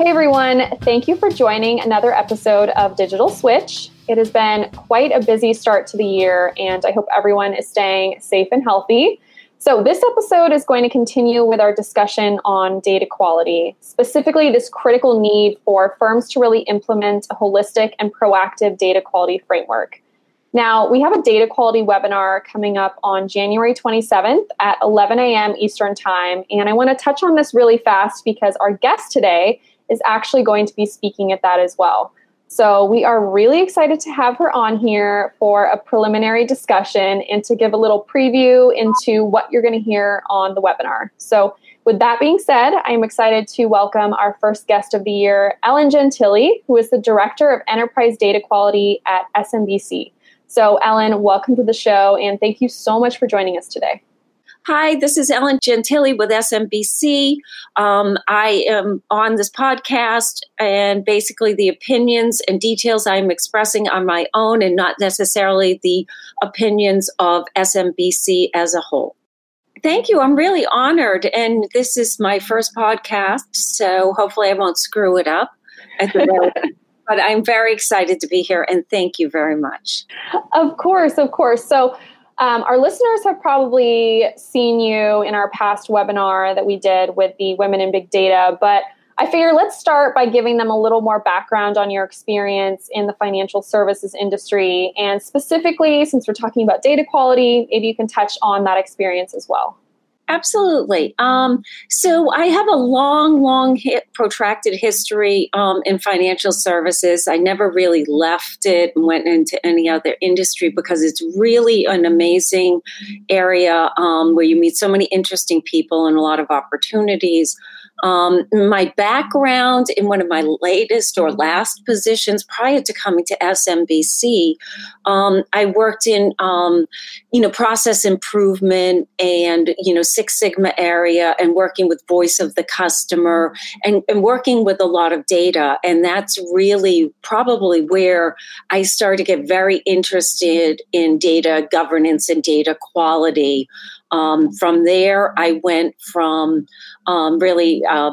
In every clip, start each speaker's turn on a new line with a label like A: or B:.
A: Hey everyone, thank you for joining another episode of Digital Switch. It has been quite a busy start to the year, and I hope everyone is staying safe and healthy. So, this episode is going to continue with our discussion on data quality, specifically, this critical need for firms to really implement a holistic and proactive data quality framework. Now, we have a data quality webinar coming up on January 27th at 11 a.m. Eastern Time, and I want to touch on this really fast because our guest today is actually going to be speaking at that as well. So we are really excited to have her on here for a preliminary discussion and to give a little preview into what you're going to hear on the webinar. So with that being said, I'm excited to welcome our first guest of the year, Ellen Gentile, who is the Director of Enterprise Data Quality at SMBC. So Ellen, welcome to the show and thank you so much for joining us today.
B: Hi, this is Ellen Gentile with SMBC. Um, I am on this podcast, and basically, the opinions and details I'm expressing are my own and not necessarily the opinions of SMBC as a whole. Thank you. I'm really honored. And this is my first podcast, so hopefully, I won't screw it up. but I'm very excited to be here, and thank you very much.
A: Of course, of course. So, um, our listeners have probably seen you in our past webinar that we did with the Women in Big Data, but I figure let's start by giving them a little more background on your experience in the financial services industry. And specifically, since we're talking about data quality, maybe you can touch on that experience as well.
B: Absolutely. Um, so I have a long, long, hit, protracted history um, in financial services. I never really left it and went into any other industry because it's really an amazing area um, where you meet so many interesting people and a lot of opportunities. Um, my background in one of my latest or last positions prior to coming to SMBC, um, I worked in um, you know process improvement and you know Six Sigma area and working with voice of the customer and, and working with a lot of data, and that's really probably where I started to get very interested in data governance and data quality. Um, from there, I went from um, really uh,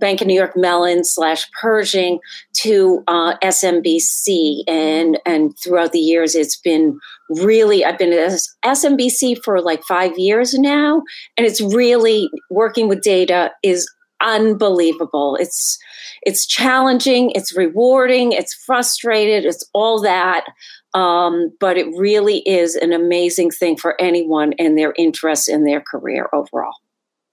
B: Bank of New York Mellon slash Pershing to uh, SMBC, and and throughout the years, it's been really I've been at SMBC for like five years now, and it's really working with data is unbelievable. It's it's challenging, it's rewarding, it's frustrated, it's all that. Um, but it really is an amazing thing for anyone and their interest in their career overall.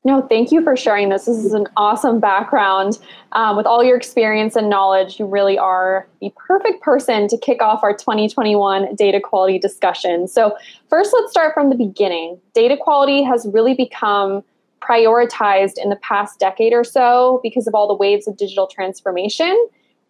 A: No, thank you for sharing this. This is an awesome background. Um, with all your experience and knowledge, you really are the perfect person to kick off our 2021 data quality discussion. So, first, let's start from the beginning. Data quality has really become prioritized in the past decade or so because of all the waves of digital transformation.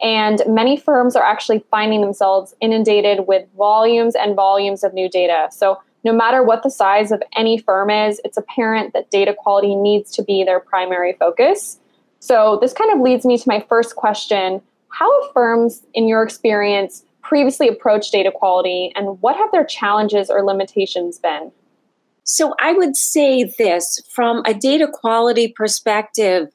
A: And many firms are actually finding themselves inundated with volumes and volumes of new data. So, no matter what the size of any firm is, it's apparent that data quality needs to be their primary focus. So, this kind of leads me to my first question How have firms, in your experience, previously approached data quality, and what have their challenges or limitations been?
B: So, I would say this from a data quality perspective,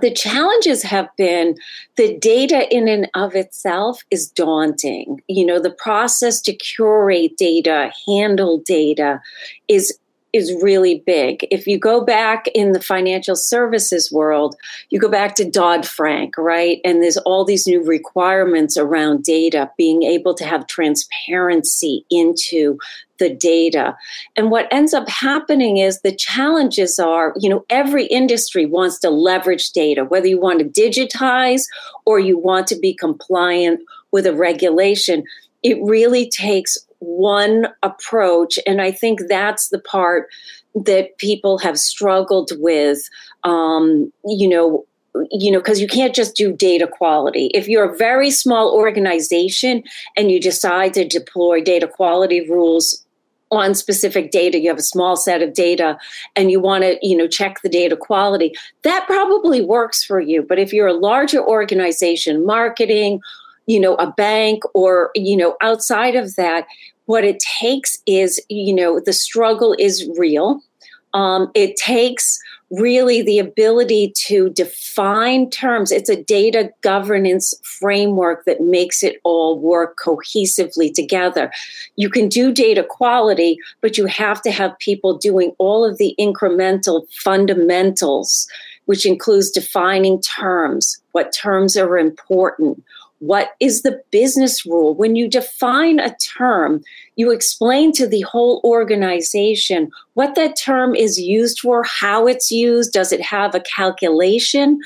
B: the challenges have been the data in and of itself is daunting. You know, the process to curate data, handle data is is really big. If you go back in the financial services world, you go back to Dodd Frank, right? And there's all these new requirements around data, being able to have transparency into the data. And what ends up happening is the challenges are, you know, every industry wants to leverage data, whether you want to digitize or you want to be compliant with a regulation. It really takes one approach. And I think that's the part that people have struggled with, um, you know, you know, because you can't just do data quality. If you're a very small organization and you decide to deploy data quality rules on specific data you have a small set of data and you want to you know check the data quality that probably works for you but if you're a larger organization marketing you know a bank or you know outside of that what it takes is you know the struggle is real um, it takes really the ability to define terms. It's a data governance framework that makes it all work cohesively together. You can do data quality, but you have to have people doing all of the incremental fundamentals, which includes defining terms, what terms are important, what is the business rule? When you define a term, you explain to the whole organization what that term is used for, how it's used, does it have a calculation?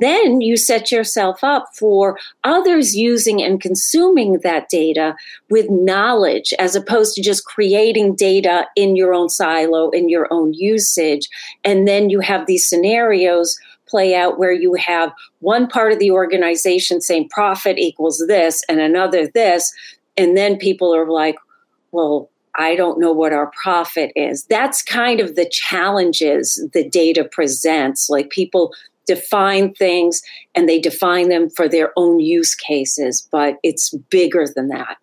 B: Then you set yourself up for others using and consuming that data with knowledge as opposed to just creating data in your own silo, in your own usage. And then you have these scenarios play out where you have one part of the organization saying profit equals this and another this. And then people are like, well, I don't know what our profit is. That's kind of the challenges the data presents. Like people define things and they define them for their own use cases, but it's bigger than that.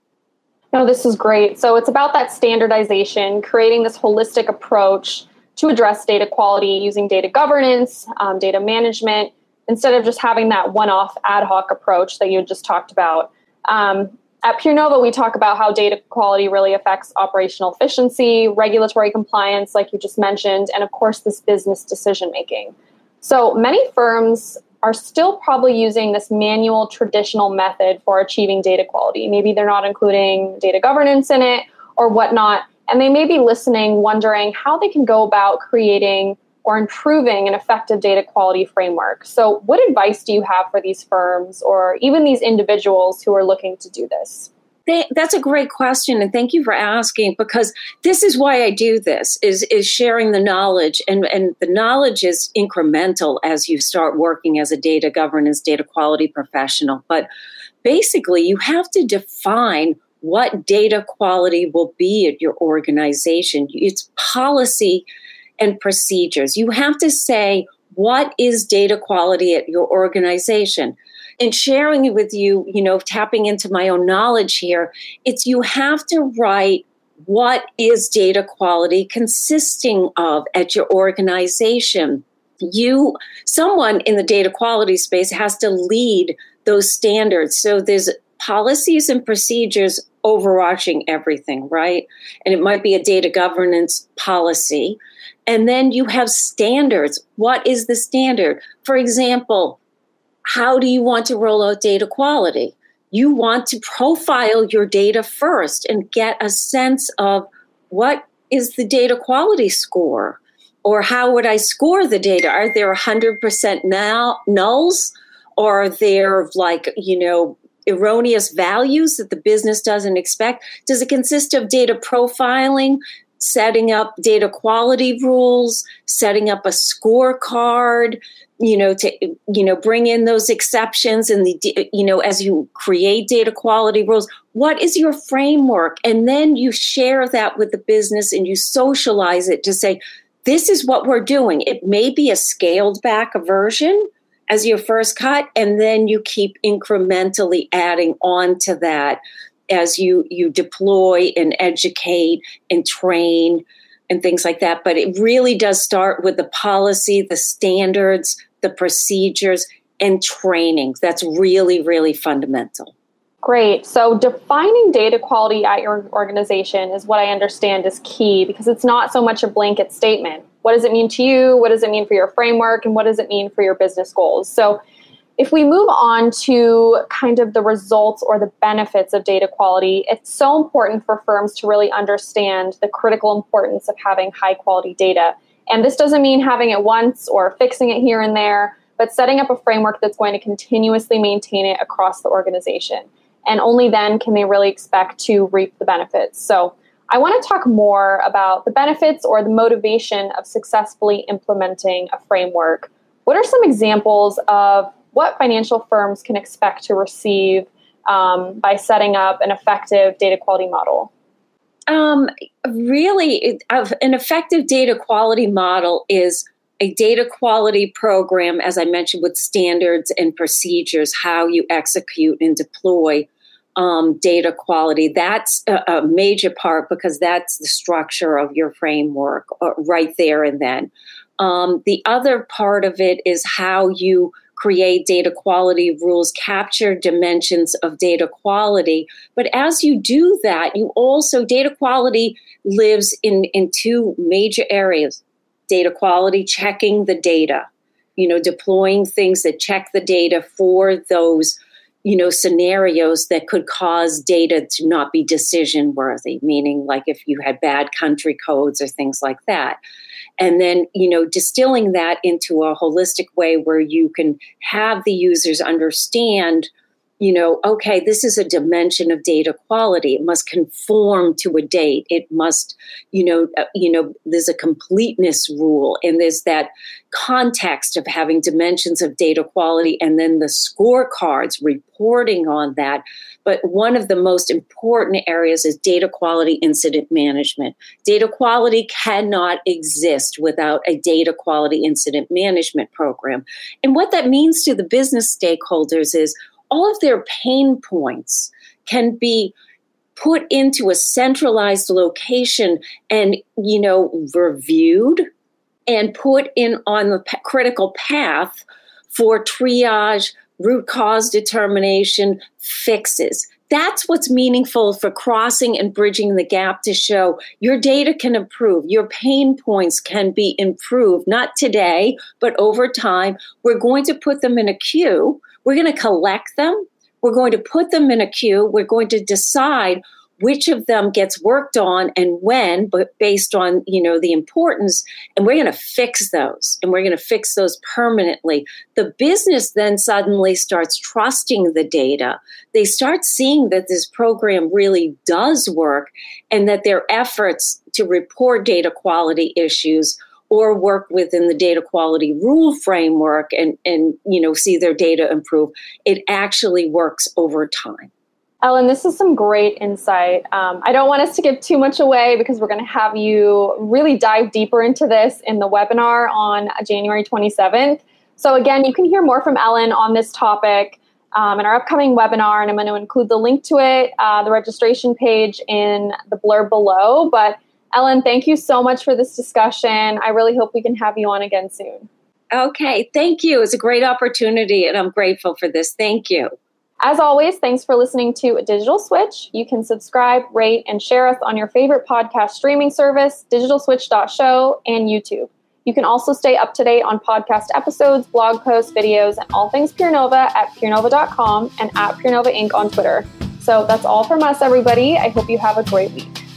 A: No, this is great. So it's about that standardization, creating this holistic approach to address data quality using data governance, um, data management, instead of just having that one off ad hoc approach that you just talked about. Um, at PureNova, we talk about how data quality really affects operational efficiency, regulatory compliance, like you just mentioned, and of course, this business decision making. So many firms are still probably using this manual traditional method for achieving data quality. Maybe they're not including data governance in it or whatnot. And they may be listening, wondering how they can go about creating or improving an effective data quality framework. So, what advice do you have for these firms or even these individuals who are looking to do this?
B: That's a great question, and thank you for asking. Because this is why I do this: is is sharing the knowledge, and and the knowledge is incremental as you start working as a data governance, data quality professional. But basically, you have to define what data quality will be at your organization. It's policy and procedures. You have to say, what is data quality at your organization? And sharing it with you, you know, tapping into my own knowledge here, it's you have to write what is data quality consisting of at your organization. You, someone in the data quality space has to lead those standards. So there's policies and procedures overarching everything, right? And it might be a data governance policy. And then you have standards. What is the standard? For example, how do you want to roll out data quality? You want to profile your data first and get a sense of what is the data quality score? Or how would I score the data? Are there 100% now nulls? Or are there like, you know, erroneous values that the business doesn't expect? Does it consist of data profiling, setting up data quality rules, setting up a scorecard, you know, to you know, bring in those exceptions and the you know, as you create data quality rules, what is your framework? And then you share that with the business and you socialize it to say, this is what we're doing. It may be a scaled back version as your first cut and then you keep incrementally adding on to that as you you deploy and educate and train and things like that but it really does start with the policy the standards the procedures and training that's really really fundamental
A: Great. So defining data quality at your organization is what I understand is key because it's not so much a blanket statement. What does it mean to you? What does it mean for your framework? And what does it mean for your business goals? So if we move on to kind of the results or the benefits of data quality, it's so important for firms to really understand the critical importance of having high quality data. And this doesn't mean having it once or fixing it here and there, but setting up a framework that's going to continuously maintain it across the organization and only then can they really expect to reap the benefits. So, I want to talk more about the benefits or the motivation of successfully implementing a framework. What are some examples of what financial firms can expect to receive um, by setting up an effective data quality model?
B: Um, really, an effective data quality model is a data quality program, as I mentioned, with standards and procedures, how you execute and deploy um, data quality. That's a, a, major part because that's the structure of your framework uh, right there and then. Um, the other part of it is how you create data quality rules, capture dimensions of data quality. But as you do that, you also, data quality lives in, in two major areas data quality, checking the data, you know, deploying things that check the data for those you know scenarios that could cause data to not be decision worthy meaning like if you had bad country codes or things like that. And then you know distilling that into a holistic way where you can have the users understand you know okay this is a dimension of data quality it must conform to a date it must you know uh, you know there's a completeness rule and there's that context of having dimensions of data quality and then the scorecards reporting on that but one of the most important areas is data quality incident management. Data quality cannot exist without a data quality incident management program. And what that means to the business stakeholders is all of their pain points can be put into a centralized location and you know reviewed and put in on the p- critical path for triage root cause determination fixes. That's what's meaningful for crossing and bridging the gap to show your data can improve, your pain points can be improved, not today, but over time. We're going to put them in a queue, we're going to collect them, we're going to put them in a queue, we're going to decide which of them gets worked on and when but based on you know the importance and we're going to fix those and we're going to fix those permanently. The business then suddenly starts trusting the data. They start seeing that this program really does work and that their efforts to report data quality issues or work within the data quality rule framework and and you know see their data improve it actually works over time
A: Ellen, this is some great insight. Um, I don't want us to give too much away because we're going to have you really dive deeper into this in the webinar on January 27th. So, again, you can hear more from Ellen on this topic um, in our upcoming webinar, and I'm going to include the link to it, uh, the registration page in the blurb below. But, Ellen, thank you so much for this discussion. I really hope we can have you on again soon.
B: Okay, thank you. It's a great opportunity, and I'm grateful for this. Thank you.
A: As always, thanks for listening to Digital Switch. You can subscribe, rate, and share us on your favorite podcast streaming service, digitalswitch.show, and YouTube. You can also stay up to date on podcast episodes, blog posts, videos, and all things PureNova at purenova.com and at PureNova Inc. on Twitter. So that's all from us, everybody. I hope you have a great week.